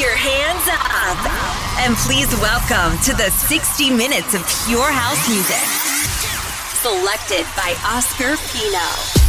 your hands up. And please welcome to the 60 minutes of pure house music. Selected by Oscar Pino.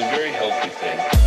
Is a very healthy thing.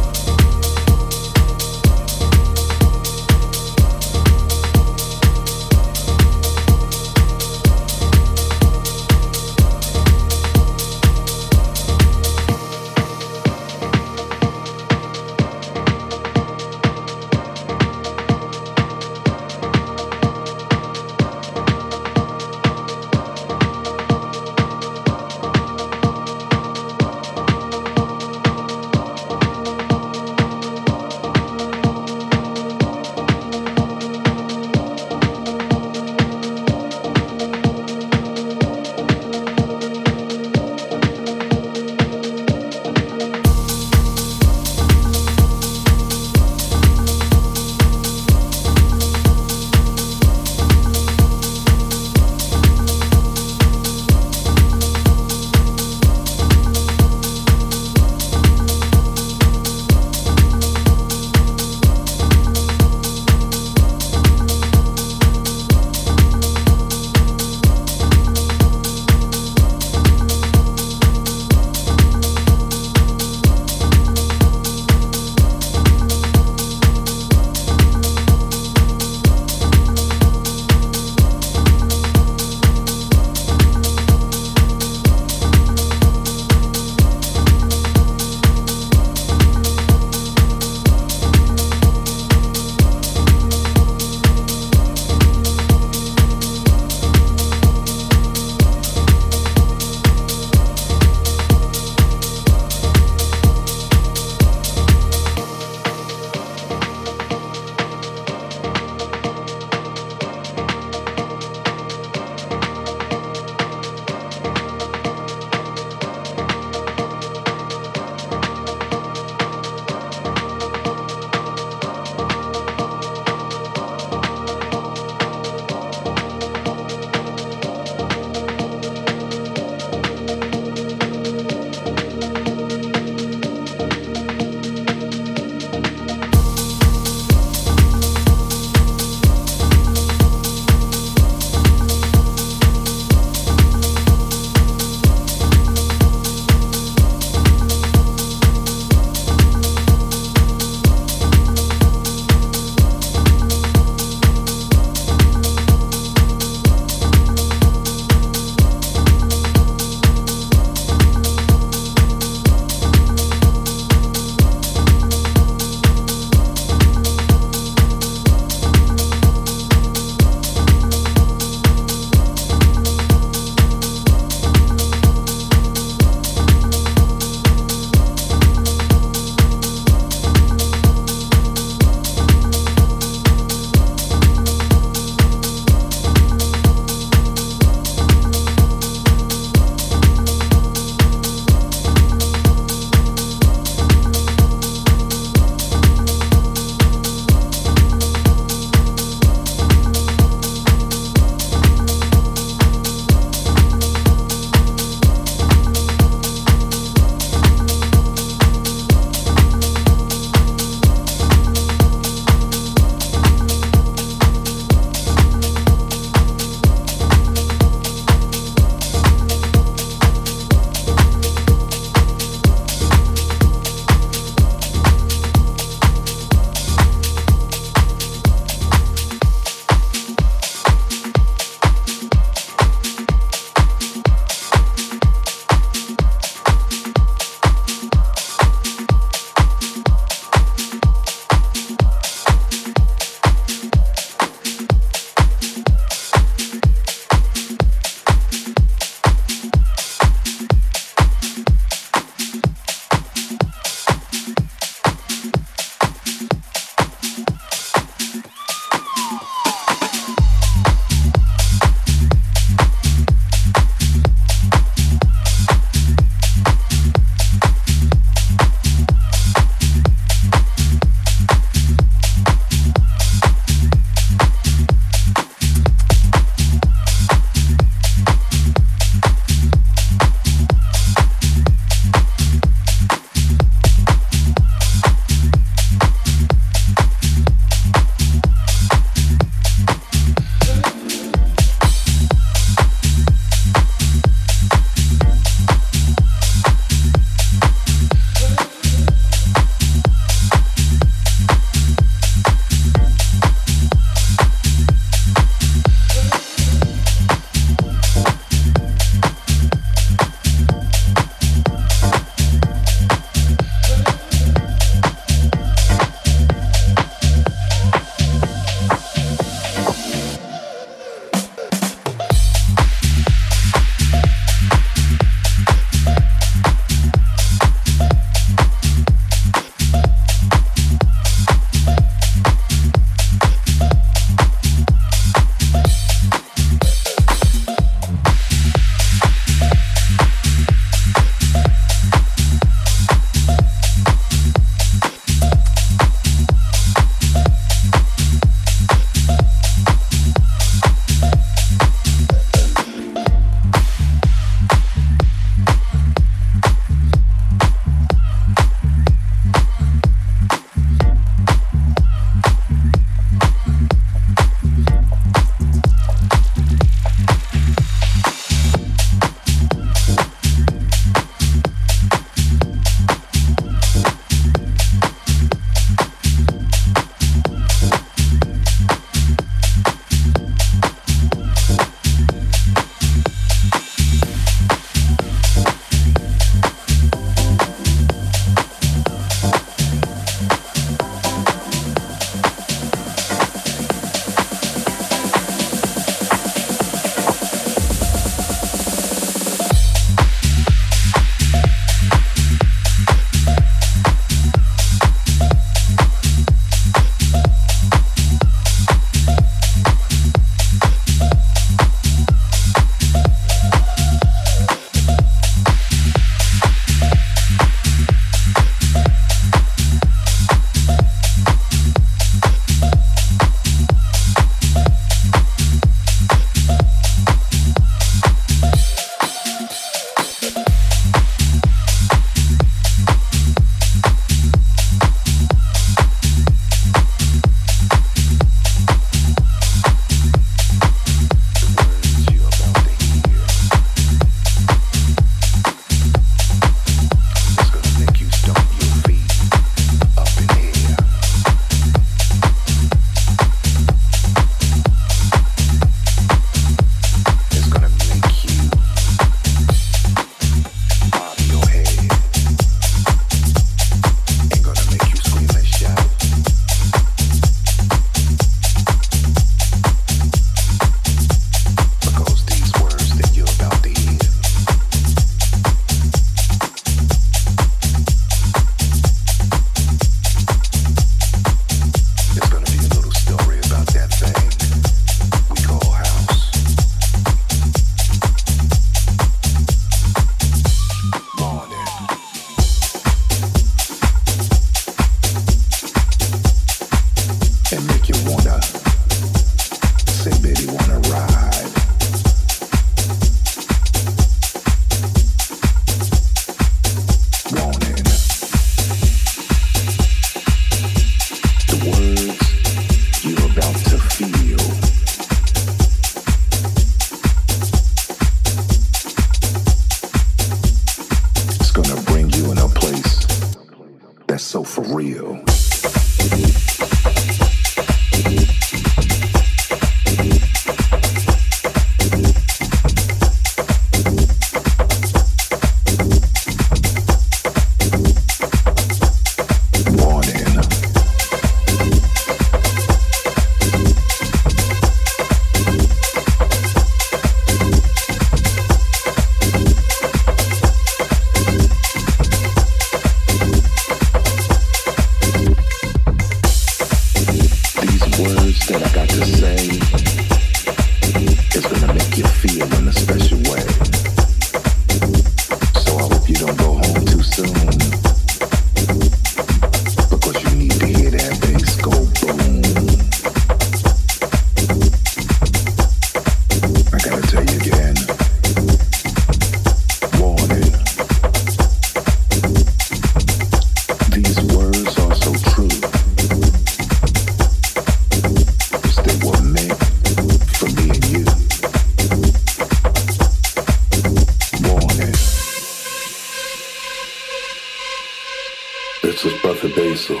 Basil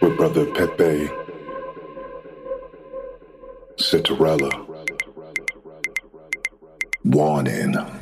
with Brother Pepe Citarella. Warning.